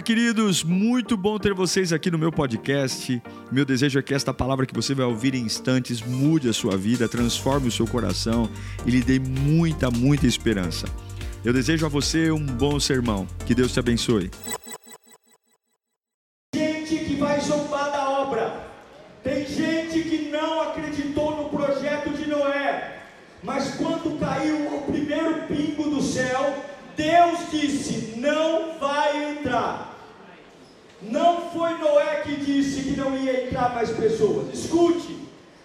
Queridos, muito bom ter vocês aqui no meu podcast. Meu desejo é que esta palavra que você vai ouvir em instantes mude a sua vida, transforme o seu coração e lhe dê muita, muita esperança. Eu desejo a você um bom sermão. Que Deus te abençoe. gente que vai zombar da obra. Tem gente que não acreditou no projeto de Noé. Mas quando caiu o primeiro pingo do céu, Deus disse: não vai entrar. Não foi Noé que disse que não ia entrar mais pessoas. Escute,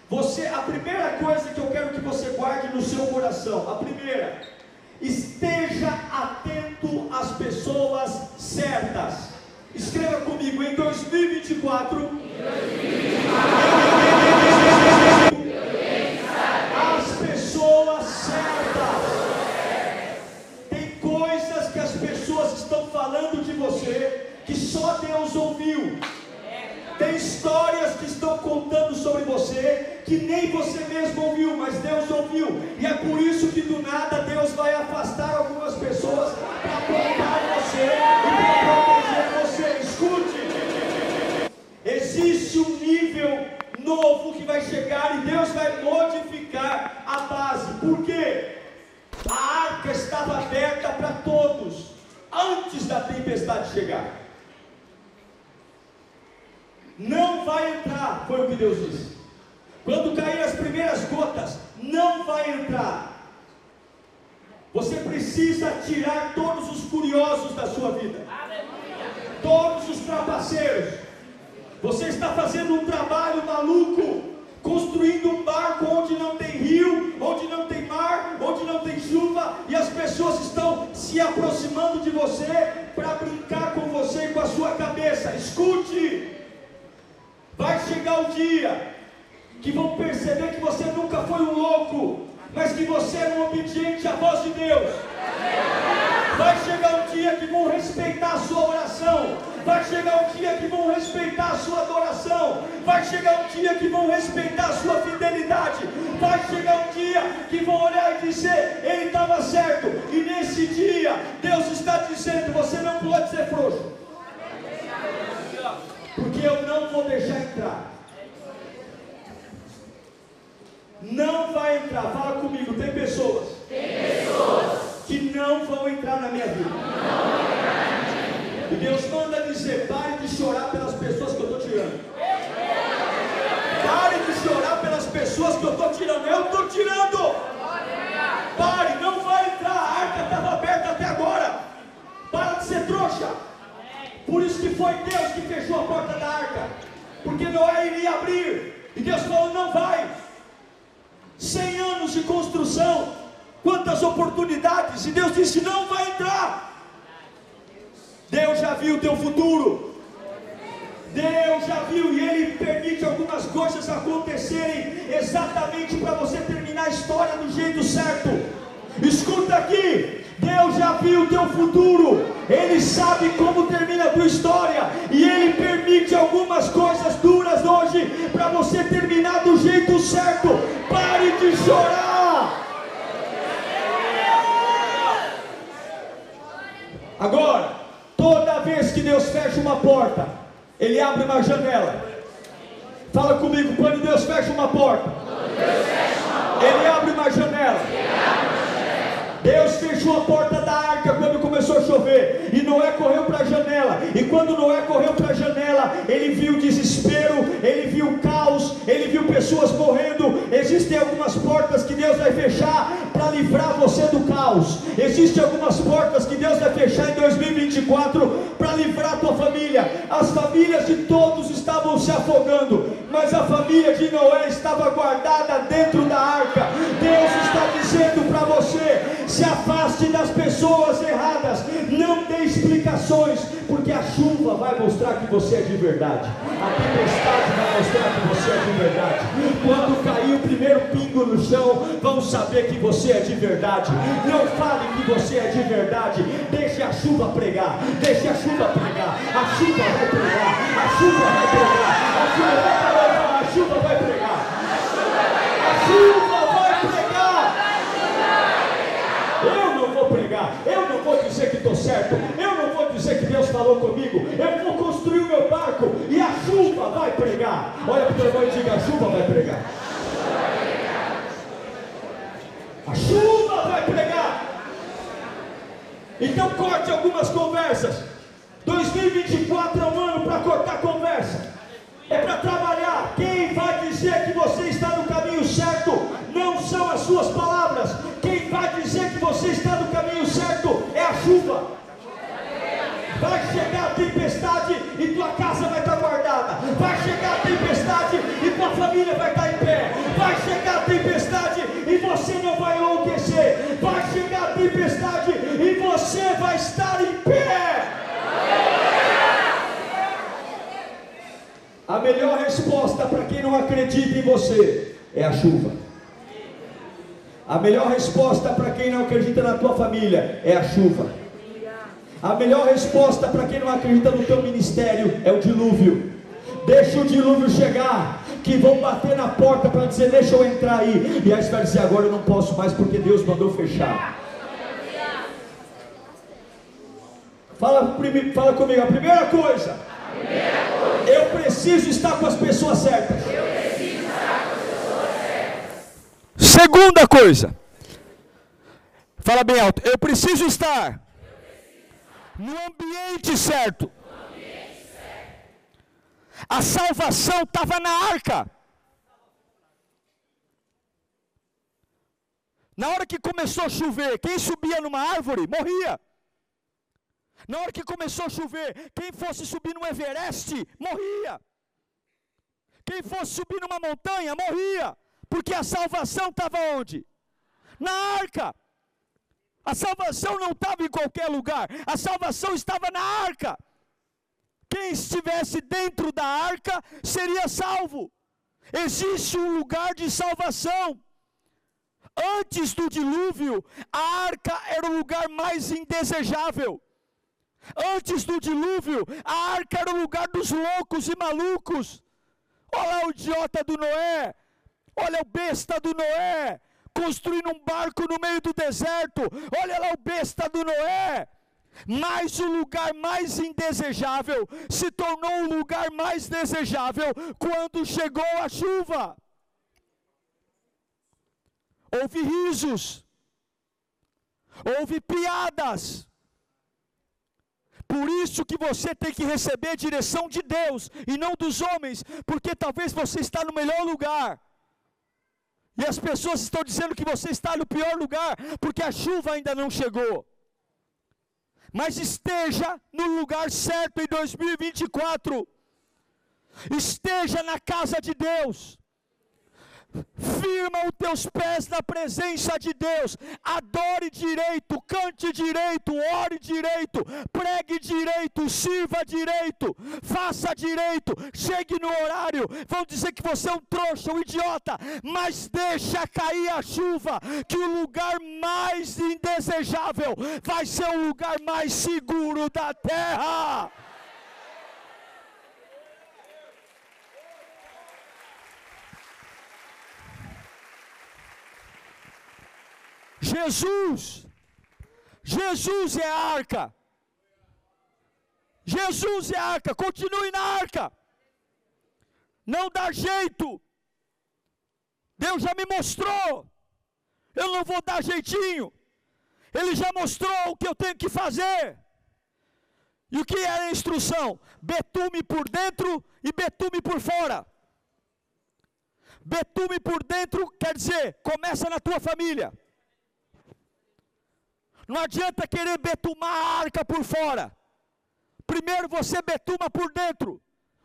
você, a primeira coisa que eu quero que você guarde no seu coração, a primeira, esteja atento às pessoas certas. Escreva comigo em 2024. Em 2024 as pessoas certas. Só Deus ouviu. Tem histórias que estão contando sobre você que nem você mesmo ouviu, mas Deus ouviu. E é por isso que do nada Deus vai afastar algumas pessoas para apontar você e para proteger você. Escute. Existe um nível novo que vai chegar e Deus vai modificar a base. Por quê? A arca estava aberta para todos antes da tempestade chegar. Não vai entrar, foi o que Deus disse. Quando cair as primeiras gotas, não vai entrar. Você precisa tirar todos os curiosos da sua vida, todos os trapaceiros. Você está fazendo um trabalho maluco, construindo um barco onde não tem rio, onde não tem mar, onde não tem chuva, e as pessoas estão se aproximando de você para brincar com você e com a sua cabeça. Escute! Chegar o dia que vão perceber que você nunca foi um louco, mas que você era um obediente à voz de Deus. Vai chegar um dia que vão respeitar a sua oração. Vai chegar um dia que vão respeitar a sua adoração. Vai chegar um dia que vão respeitar a sua fidelidade. Vai chegar um dia que vão olhar e dizer: Ele estava certo. E nesse dia, Deus está dizendo: Você não pode ser frouxo. Eu não vou deixar entrar. Não vai entrar. Fala comigo. Tem pessoas. Que não vão entrar na minha vida. E Deus manda dizer: pare de chorar pelas pessoas que eu estou tirando. Pare de chorar pelas pessoas que eu estou tirando. Eu estou tirando. Pare, não vai entrar. A arca estava aberta até agora. Para de ser trouxa. Por isso que foi Deus que fechou a porta da Noé iria abrir. E Deus falou: não vai. 100 anos de construção. Quantas oportunidades. E Deus disse: não vai entrar. Deus já viu o teu futuro. Deus já viu e Ele permite algumas coisas acontecerem exatamente para você terminar a história do jeito certo. Escuta aqui, Deus já viu o teu futuro, Ele sabe como termina a tua história, e Ele permite algumas coisas duras hoje para você terminar do jeito certo. Pare de chorar. Agora, toda vez que Deus fecha uma porta, Ele abre uma janela. Fala comigo, quando Deus fecha uma porta, Ele abre uma janela. Deus fechou a porta da arca quando começou a chover, e Noé correu para a janela. E quando Noé correu para a janela, ele viu desespero, ele viu caos, ele viu pessoas morrendo. Existem algumas portas que Deus vai fechar para livrar você do caos. Existem algumas portas que Deus vai fechar em 2024 para livrar a tua família. As famílias de todos estavam se afogando, mas a família de Noé estava guardada dentro da arca. Deus está dizendo você: se afaste das pessoas erradas, não dê explicações, porque a chuva vai mostrar que você é de verdade, a tempestade vai mostrar que você é de verdade. Quando cair o primeiro pingo no chão, vão saber que você é de verdade. Não fale que você é de verdade, deixe a chuva pregar, deixe a chuva pregar, a chuva vai pregar, a chuva vai pregar, a chuva vai pregar, a chuva vai pregar, a chuva vai pregar. Eu não vou pregar, eu não vou dizer que estou certo, eu não vou dizer que Deus falou comigo. Eu vou construir o meu barco e a chuva vai pregar. Olha para o teu irmão e diga: a chuva vai pregar. A chuva vai pregar. Então corte algumas conversas. 2024 é um ano para cortar conversa. É para trabalhar. Quem vai dizer que você está no caminho certo não são as suas palavras. Vai chegar a tempestade e tua casa vai estar guardada. Vai chegar a tempestade e tua família vai estar em pé. Vai chegar a tempestade e você não vai enlouquecer. Vai chegar a tempestade e você vai estar em pé. A melhor resposta para quem não acredita em você é a chuva. A melhor resposta para quem não acredita na tua família é a chuva. A melhor resposta para quem não acredita no teu ministério é o dilúvio. Deixa o dilúvio chegar, que vão bater na porta para dizer: Deixa eu entrar aí. E aí você vai dizer: Agora eu não posso mais porque Deus mandou fechar. Fala, fala comigo, a primeira coisa. Eu preciso estar com as pessoas certas. Segunda coisa. Fala bem alto. Eu preciso estar no ambiente certo. A salvação estava na arca. Na hora que começou a chover, quem subia numa árvore morria. Na hora que começou a chover, quem fosse subir no Everest morria. Quem fosse subir numa montanha morria. Porque a salvação estava onde? Na arca. A salvação não estava em qualquer lugar, a salvação estava na arca. Quem estivesse dentro da arca seria salvo. Existe um lugar de salvação. Antes do dilúvio, a arca era o lugar mais indesejável. Antes do dilúvio, a arca era o lugar dos loucos e malucos. Olha o idiota do Noé, olha o besta do Noé, construindo um barco no meio do deserto. Olha lá o besta do Noé. Mas o lugar mais indesejável se tornou o lugar mais desejável quando chegou a chuva. Houve risos, houve piadas. Por isso que você tem que receber direção de Deus e não dos homens, porque talvez você está no melhor lugar, e as pessoas estão dizendo que você está no pior lugar, porque a chuva ainda não chegou. Mas esteja no lugar certo em 2024. Esteja na casa de Deus. Firma os teus pés na presença de Deus. Adore direito, cante direito, ore direito, pregue direito, sirva direito, faça direito, chegue no horário. Vão dizer que você é um trouxa, um idiota, mas deixa cair a chuva, que o lugar mais indesejável vai ser o lugar mais seguro da terra. Jesus, Jesus é a arca. Jesus é a arca, continue na arca. Não dá jeito. Deus já me mostrou. Eu não vou dar jeitinho. Ele já mostrou o que eu tenho que fazer. E o que é a instrução? Betume por dentro e betume por fora. Betume por dentro quer dizer, começa na tua família. Não adianta querer betumar a arca por fora. Primeiro você betuma por dentro,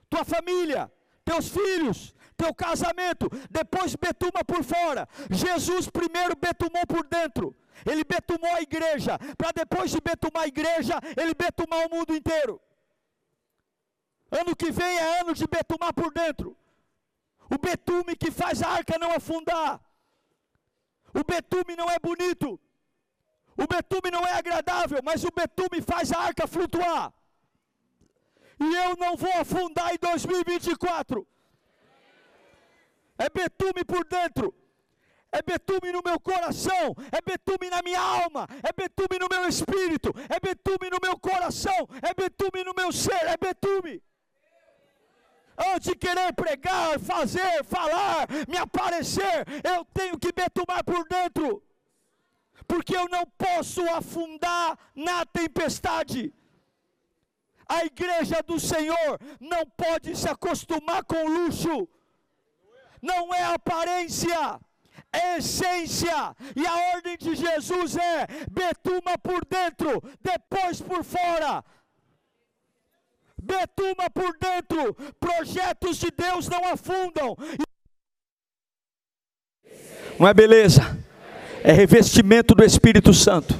tua família, teus filhos, teu casamento, depois betuma por fora. Jesus primeiro betumou por dentro. Ele betumou a igreja, para depois de betumar a igreja, ele betumar o mundo inteiro. Ano que vem é ano de betumar por dentro. O betume que faz a arca não afundar. O betume não é bonito. O betume não é agradável, mas o betume faz a arca flutuar. E eu não vou afundar em 2024. É betume por dentro. é betume no meu coração, é betume na minha alma, é betume no meu espírito, é betume no meu coração, é betume no meu ser, é betume. Antes de querer pregar, fazer, falar, me aparecer, eu tenho que betumar por dentro, porque eu não posso afundar na tempestade. A igreja do Senhor não pode se acostumar com luxo, não é aparência é essência, e a ordem de Jesus é: betuma por dentro, depois por fora. Betuma por dentro, projetos de Deus não afundam. Não é beleza? É revestimento do Espírito Santo.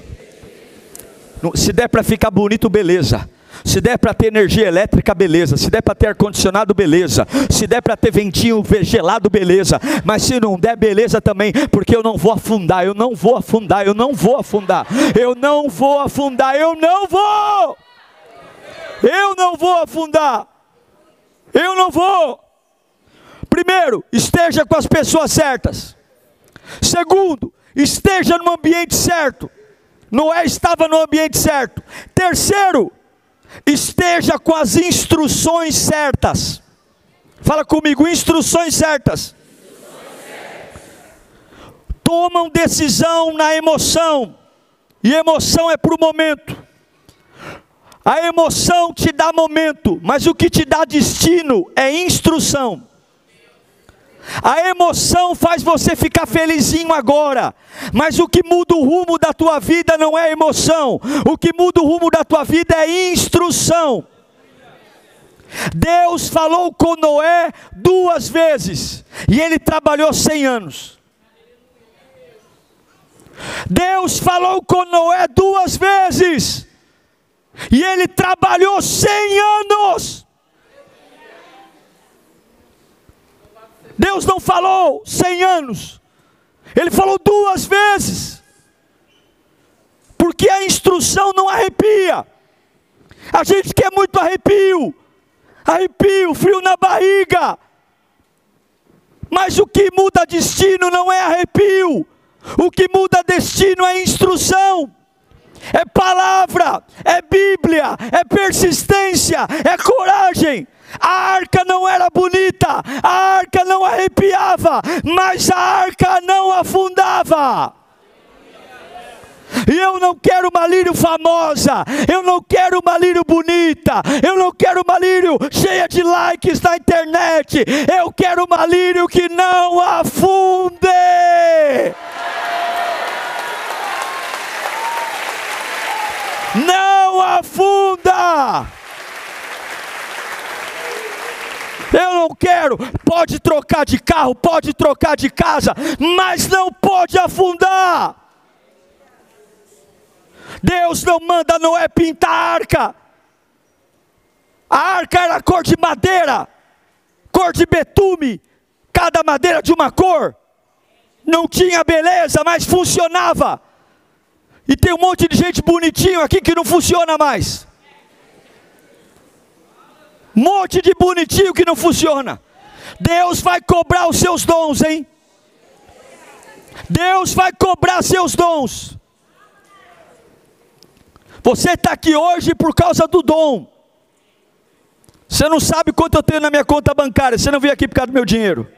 Se der para ficar bonito, beleza. Se der para ter energia elétrica, beleza. Se der para ter ar-condicionado, beleza. Se der para ter ventinho gelado, beleza. Mas se não der, beleza também, porque eu não vou afundar, eu não vou afundar, eu não vou afundar, eu não vou afundar, eu não vou. Eu não vou afundar. Eu não vou. Primeiro, esteja com as pessoas certas. Segundo, esteja no ambiente certo. Noé estava no ambiente certo. Terceiro, esteja com as instruções certas. Fala comigo, instruções certas. Tomam decisão na emoção, e emoção é para o momento. A emoção te dá momento, mas o que te dá destino é instrução. A emoção faz você ficar felizinho agora, mas o que muda o rumo da tua vida não é emoção, o que muda o rumo da tua vida é instrução. Deus falou com Noé duas vezes, e ele trabalhou cem anos. Deus falou com Noé duas vezes, e ele trabalhou cem anos. Deus não falou cem anos, Ele falou duas vezes, porque a instrução não arrepia. A gente quer muito arrepio, arrepio, frio na barriga. Mas o que muda destino não é arrepio, o que muda destino é instrução, é palavra, é Bíblia, é persistência, é coragem. A arca não era bonita, a arca não arrepiava, mas a arca não afundava. E eu não quero uma lírio famosa, eu não quero uma lírio bonita, eu não quero uma lírio cheia de likes na internet, eu quero uma lírio que não afunde. Não afunda. Eu não quero. Pode trocar de carro, pode trocar de casa, mas não pode afundar. Deus não manda Noé pintar a arca. A arca era cor de madeira, cor de betume, cada madeira de uma cor. Não tinha beleza, mas funcionava. E tem um monte de gente bonitinho aqui que não funciona mais monte de bonitinho que não funciona. Deus vai cobrar os seus dons, hein? Deus vai cobrar seus dons. Você está aqui hoje por causa do dom. Você não sabe quanto eu tenho na minha conta bancária. Você não veio aqui por causa do meu dinheiro.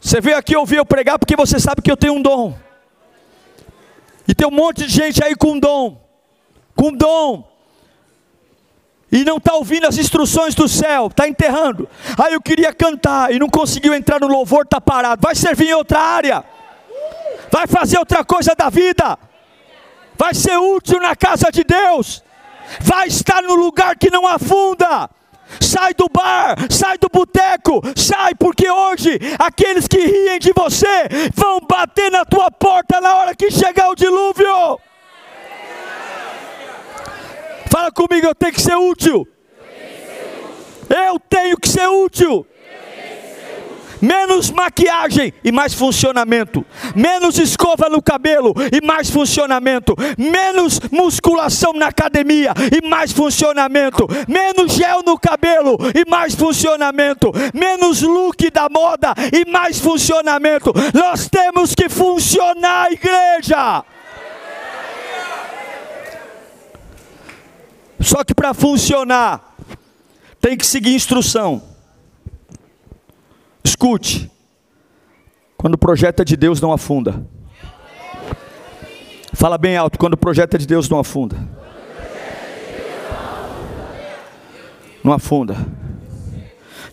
Você veio aqui ouvir eu pregar porque você sabe que eu tenho um dom. E tem um monte de gente aí com dom. Com dom e não está ouvindo as instruções do céu, está enterrando. Aí eu queria cantar e não conseguiu entrar no louvor, está parado. Vai servir em outra área, vai fazer outra coisa da vida, vai ser útil na casa de Deus, vai estar no lugar que não afunda. Sai do bar, sai do boteco, sai, porque hoje aqueles que riem de você vão bater na tua porta na hora que chegar o dilúvio. Fala comigo, eu tenho que ser útil. Eu tenho que ser útil. menos maquiagem e mais funcionamento, menos escova no cabelo e mais funcionamento, menos musculação na academia e mais funcionamento, menos gel no cabelo e mais funcionamento, menos look da moda e mais funcionamento. Nós temos que funcionar, igreja. Só que para funcionar, tem que seguir instrução. Escute. Quando o projeto é de Deus, não afunda. Fala bem alto. Quando o projeto é de Deus, não afunda. Não afunda.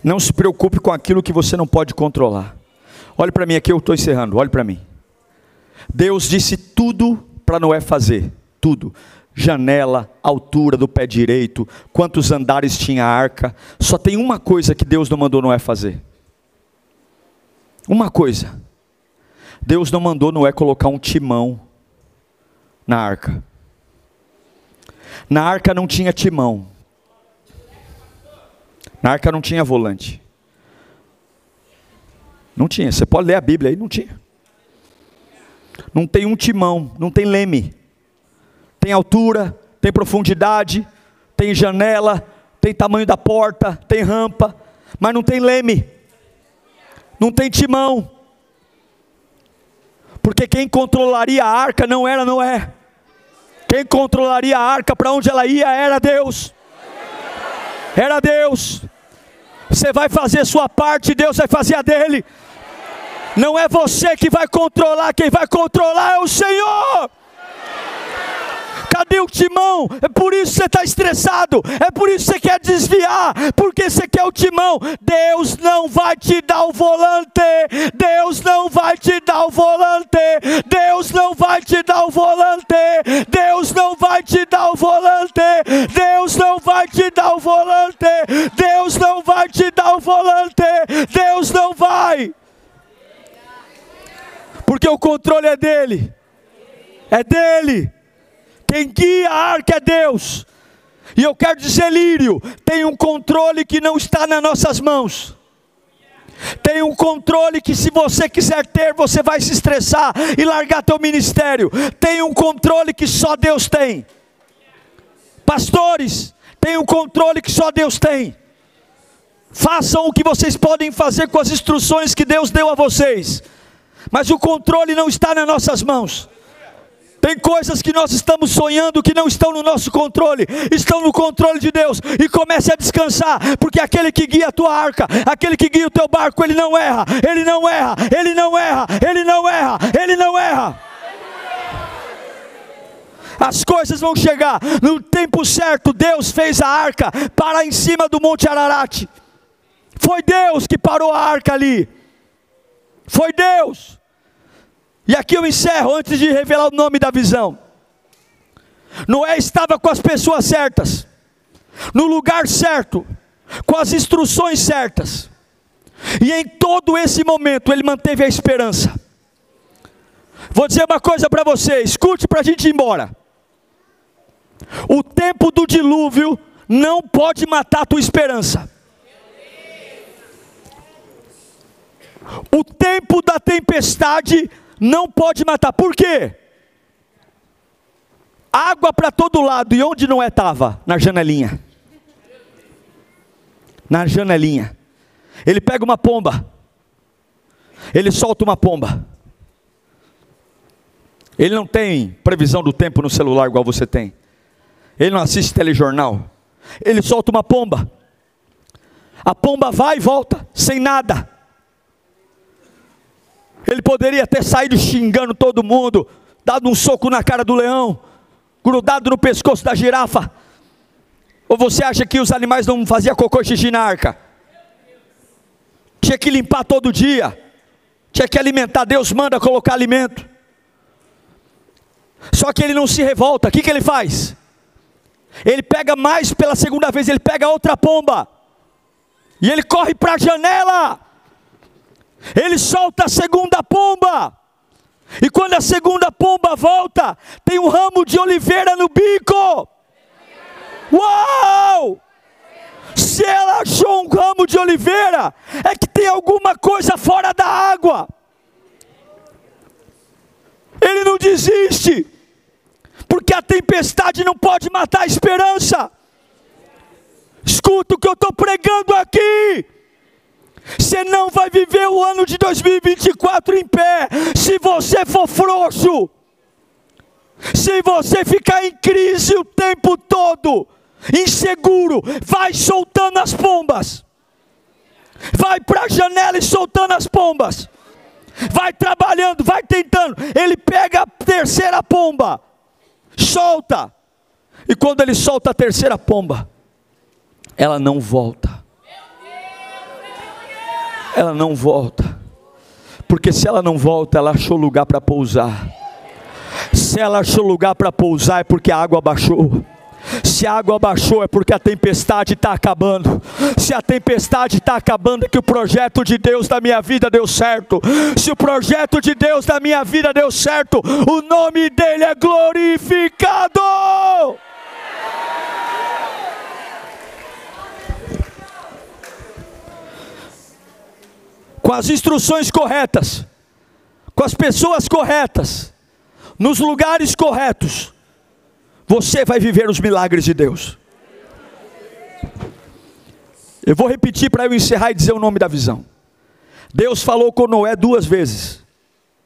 Não se preocupe com aquilo que você não pode controlar. Olhe para mim aqui, eu estou encerrando. Olhe para mim. Deus disse tudo para Noé fazer. Tudo janela, altura do pé direito, quantos andares tinha a arca. Só tem uma coisa que Deus não mandou Noé fazer. Uma coisa. Deus não mandou Noé colocar um timão na arca. Na arca não tinha timão. Na arca não tinha volante. Não tinha. Você pode ler a Bíblia aí, não tinha. Não tem um timão, não tem leme tem altura, tem profundidade, tem janela, tem tamanho da porta, tem rampa, mas não tem leme, não tem timão. Porque quem controlaria a arca não era Noé. Quem controlaria a arca para onde ela ia era Deus. Era Deus. Você vai fazer sua parte, Deus vai fazer a dele. Não é você que vai controlar, quem vai controlar é o Senhor. Cadê o timão? É por isso que você está estressado, é por isso que você quer desviar, porque você quer o timão. Deus não vai te dar o volante, Deus não vai te dar o volante, Deus não vai te dar o volante, Deus não vai te dar o volante, Deus não vai te dar o volante, Deus não vai te dar o volante, Deus não vai. Porque o controle é dele. É dele. Quem guia a arca é Deus. E eu quero dizer, Lírio, tem um controle que não está nas nossas mãos. Tem um controle que se você quiser ter, você vai se estressar e largar teu ministério. Tem um controle que só Deus tem. Pastores, tem um controle que só Deus tem. Façam o que vocês podem fazer com as instruções que Deus deu a vocês. Mas o controle não está nas nossas mãos. Tem coisas que nós estamos sonhando que não estão no nosso controle, estão no controle de Deus. E comece a descansar, porque aquele que guia a tua arca, aquele que guia o teu barco, ele não erra, ele não erra, ele não erra, ele não erra, ele não erra. As coisas vão chegar no tempo certo. Deus fez a arca parar em cima do Monte Ararat. Foi Deus que parou a arca ali. Foi Deus. E aqui eu encerro antes de revelar o nome da visão. Noé estava com as pessoas certas, no lugar certo, com as instruções certas. E em todo esse momento ele manteve a esperança. Vou dizer uma coisa para você, escute para a gente ir embora. O tempo do dilúvio não pode matar a tua esperança. O tempo da tempestade não pode matar. Por quê? Água para todo lado. E onde não é estava? Na janelinha. Na janelinha. Ele pega uma pomba. Ele solta uma pomba. Ele não tem previsão do tempo no celular igual você tem. Ele não assiste telejornal. Ele solta uma pomba. A pomba vai e volta sem nada. Ele poderia ter saído xingando todo mundo, dado um soco na cara do leão, grudado no pescoço da girafa. Ou você acha que os animais não faziam cocô e xixi na arca? Tinha que limpar todo dia, tinha que alimentar. Deus manda colocar alimento. Só que ele não se revolta. O que, que ele faz? Ele pega mais pela segunda vez, ele pega outra pomba. E ele corre para a janela ele solta a segunda pomba. E quando a segunda pomba volta, tem um ramo de oliveira no bico. Uau! Se ela achou um ramo de oliveira, é que tem alguma coisa fora da água. Ele não desiste, porque a tempestade não pode matar a esperança. Escuta o que eu estou pregando aqui. Você não vai viver o ano de 2024 em pé se você for frouxo. Se você ficar em crise o tempo todo, inseguro, vai soltando as pombas. Vai para a janela e soltando as pombas. Vai trabalhando, vai tentando. Ele pega a terceira pomba, solta. E quando ele solta a terceira pomba, ela não volta. Ela não volta. Porque se ela não volta, ela achou lugar para pousar. Se ela achou lugar para pousar, é porque a água baixou. Se a água baixou é porque a tempestade está acabando. Se a tempestade está acabando é que o projeto de Deus da minha vida deu certo. Se o projeto de Deus da minha vida deu certo, o nome dele é glorificado. Com as instruções corretas, com as pessoas corretas, nos lugares corretos, você vai viver os milagres de Deus. Eu vou repetir para eu encerrar e dizer o nome da visão. Deus falou com Noé duas vezes,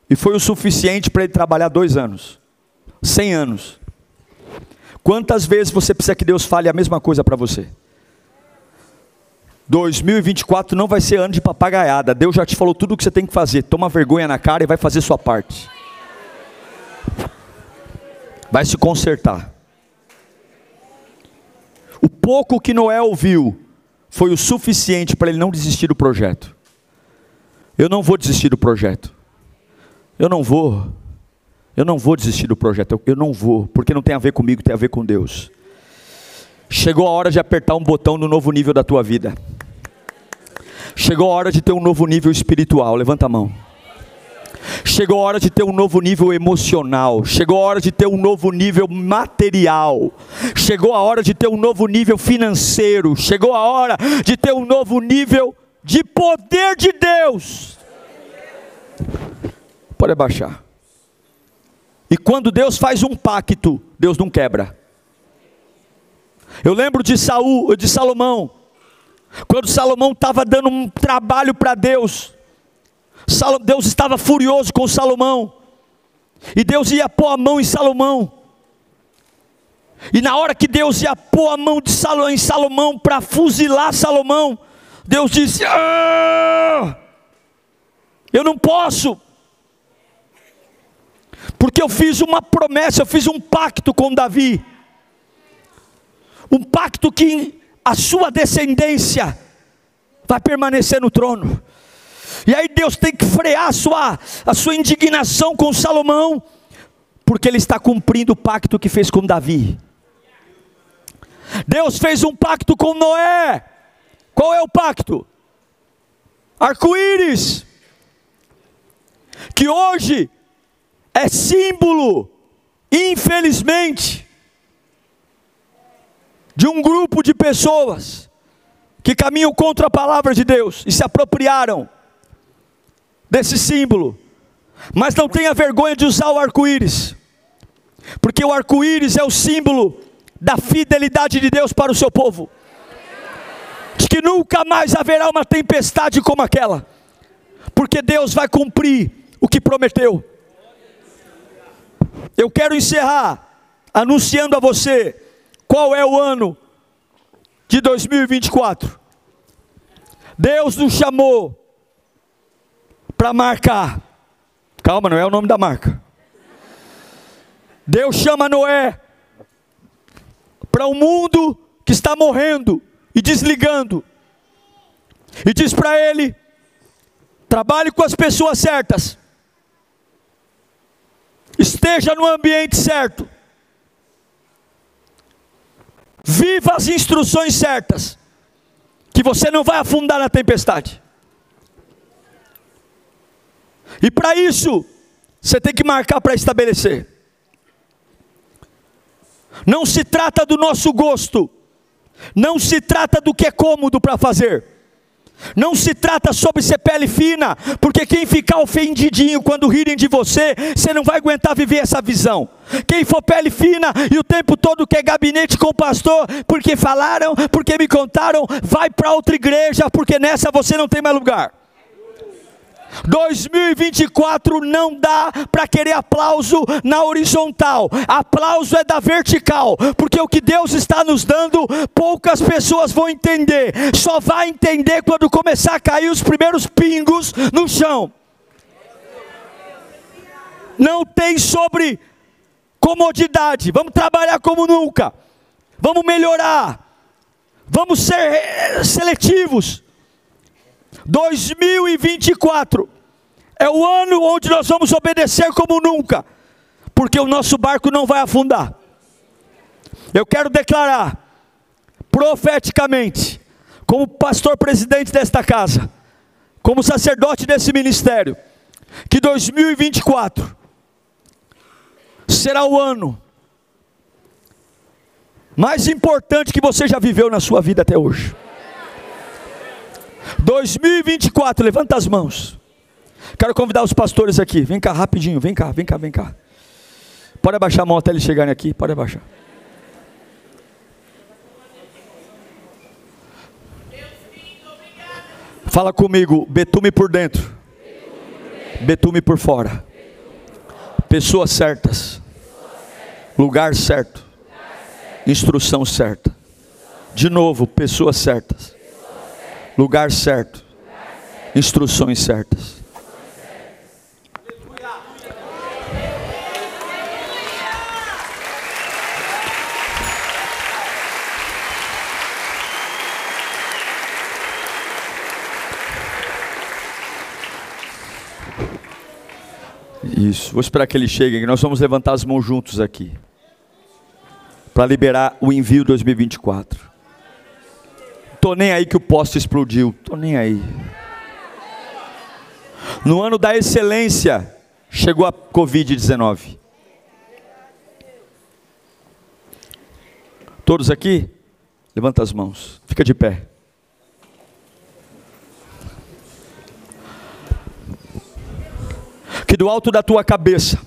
e foi o suficiente para ele trabalhar dois anos, cem anos. Quantas vezes você precisa que Deus fale a mesma coisa para você? 2024 não vai ser ano de papagaiada. Deus já te falou tudo o que você tem que fazer. Toma vergonha na cara e vai fazer sua parte vai se consertar. O pouco que Noé ouviu foi o suficiente para ele não desistir do projeto. Eu não vou desistir do projeto. Eu não vou. Eu não vou desistir do projeto. Eu não vou, porque não tem a ver comigo, tem a ver com Deus. Chegou a hora de apertar um botão no novo nível da tua vida. Chegou a hora de ter um novo nível espiritual. Levanta a mão. Chegou a hora de ter um novo nível emocional, chegou a hora de ter um novo nível material, chegou a hora de ter um novo nível financeiro, chegou a hora de ter um novo nível de poder de Deus. Pode baixar. E quando Deus faz um pacto, Deus não quebra. Eu lembro de Saul, de Salomão, quando Salomão estava dando um trabalho para Deus, Deus estava furioso com Salomão. E Deus ia pôr a mão em Salomão. E na hora que Deus ia pôr a mão de Salomão em Salomão para fuzilar Salomão, Deus disse: ah, Eu não posso, porque eu fiz uma promessa, eu fiz um pacto com Davi, um pacto que a sua descendência vai permanecer no trono. E aí Deus tem que frear a sua, a sua indignação com Salomão, porque ele está cumprindo o pacto que fez com Davi. Deus fez um pacto com Noé. Qual é o pacto? Arco-íris. Que hoje é símbolo, infelizmente, de um grupo de pessoas que caminham contra a palavra de Deus e se apropriaram desse símbolo, mas não tenha vergonha de usar o arco-íris, porque o arco-íris é o símbolo da fidelidade de Deus para o seu povo, de que nunca mais haverá uma tempestade como aquela, porque Deus vai cumprir o que prometeu. Eu quero encerrar anunciando a você qual é o ano de 2024. Deus nos chamou para marcar. Calma, não é o nome da marca. Deus chama Noé para um mundo que está morrendo e desligando. E diz para ele: trabalhe com as pessoas certas. Esteja no ambiente certo. Viva as instruções certas. Que você não vai afundar na tempestade. E para isso, você tem que marcar para estabelecer. Não se trata do nosso gosto, Não se trata do que é cômodo para fazer. Não se trata sobre ser pele fina, porque quem ficar ofendidinho quando rirem de você, você não vai aguentar viver essa visão. Quem for pele fina e o tempo todo quer gabinete com o pastor, porque falaram, porque me contaram, vai para outra igreja, porque nessa você não tem mais lugar. 2024 não dá para querer aplauso na horizontal, aplauso é da vertical, porque o que Deus está nos dando, poucas pessoas vão entender, só vai entender quando começar a cair os primeiros pingos no chão. Não tem sobre comodidade, vamos trabalhar como nunca, vamos melhorar, vamos ser eh, seletivos 2024 é o ano onde nós vamos obedecer como nunca, porque o nosso barco não vai afundar. Eu quero declarar profeticamente, como pastor presidente desta casa, como sacerdote desse ministério, que 2024 será o ano mais importante que você já viveu na sua vida até hoje. 2024, levanta as mãos. Quero convidar os pastores aqui. Vem cá rapidinho, vem cá, vem cá, vem cá. Pode abaixar a mão até eles chegarem aqui, pode abaixar. Fala comigo, betume por dentro, betume por fora. Pessoas certas, lugar certo, instrução certa. De novo, pessoas certas lugar certo, instruções certas. Isso, vou esperar que ele chegue, nós vamos levantar as mãos juntos aqui. Para liberar o envio 2024. Tô nem aí que o poste explodiu. Tô nem aí. No ano da excelência, chegou a Covid-19. Todos aqui? Levanta as mãos. Fica de pé. Que do alto da tua cabeça,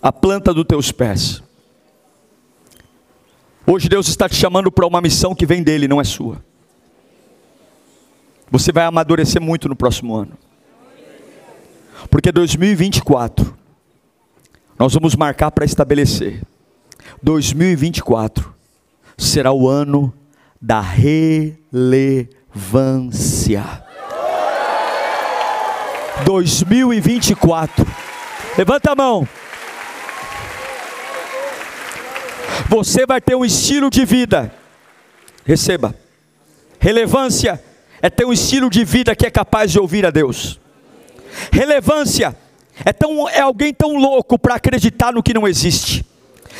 a planta dos teus pés, Hoje Deus está te chamando para uma missão que vem dele, não é sua. Você vai amadurecer muito no próximo ano. Porque 2024 nós vamos marcar para estabelecer. 2024 será o ano da relevância. 2024. Levanta a mão. Você vai ter um estilo de vida. Receba. Relevância é ter um estilo de vida que é capaz de ouvir a Deus. Relevância é, tão, é alguém tão louco para acreditar no que não existe.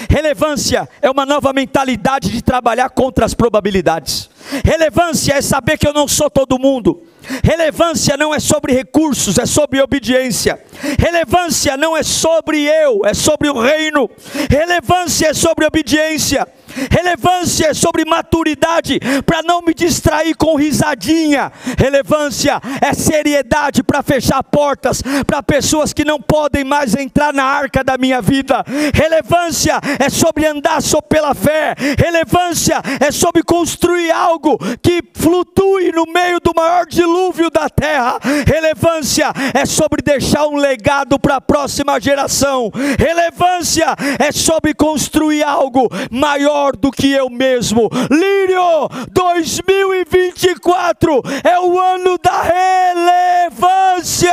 Relevância é uma nova mentalidade de trabalhar contra as probabilidades. Relevância é saber que eu não sou todo mundo. Relevância não é sobre recursos, é sobre obediência. Relevância não é sobre eu, é sobre o reino. Relevância é sobre obediência. Relevância é sobre maturidade, para não me distrair com risadinha. Relevância é seriedade para fechar portas para pessoas que não podem mais entrar na arca da minha vida. Relevância é sobre andar só pela fé. Relevância é sobre construir algo que flutue no meio do maior dilúvio da terra. Relevância é sobre deixar um legado para a próxima geração. Relevância é sobre construir algo maior maior do que eu mesmo. Lírio, 2024 é o ano da relevância.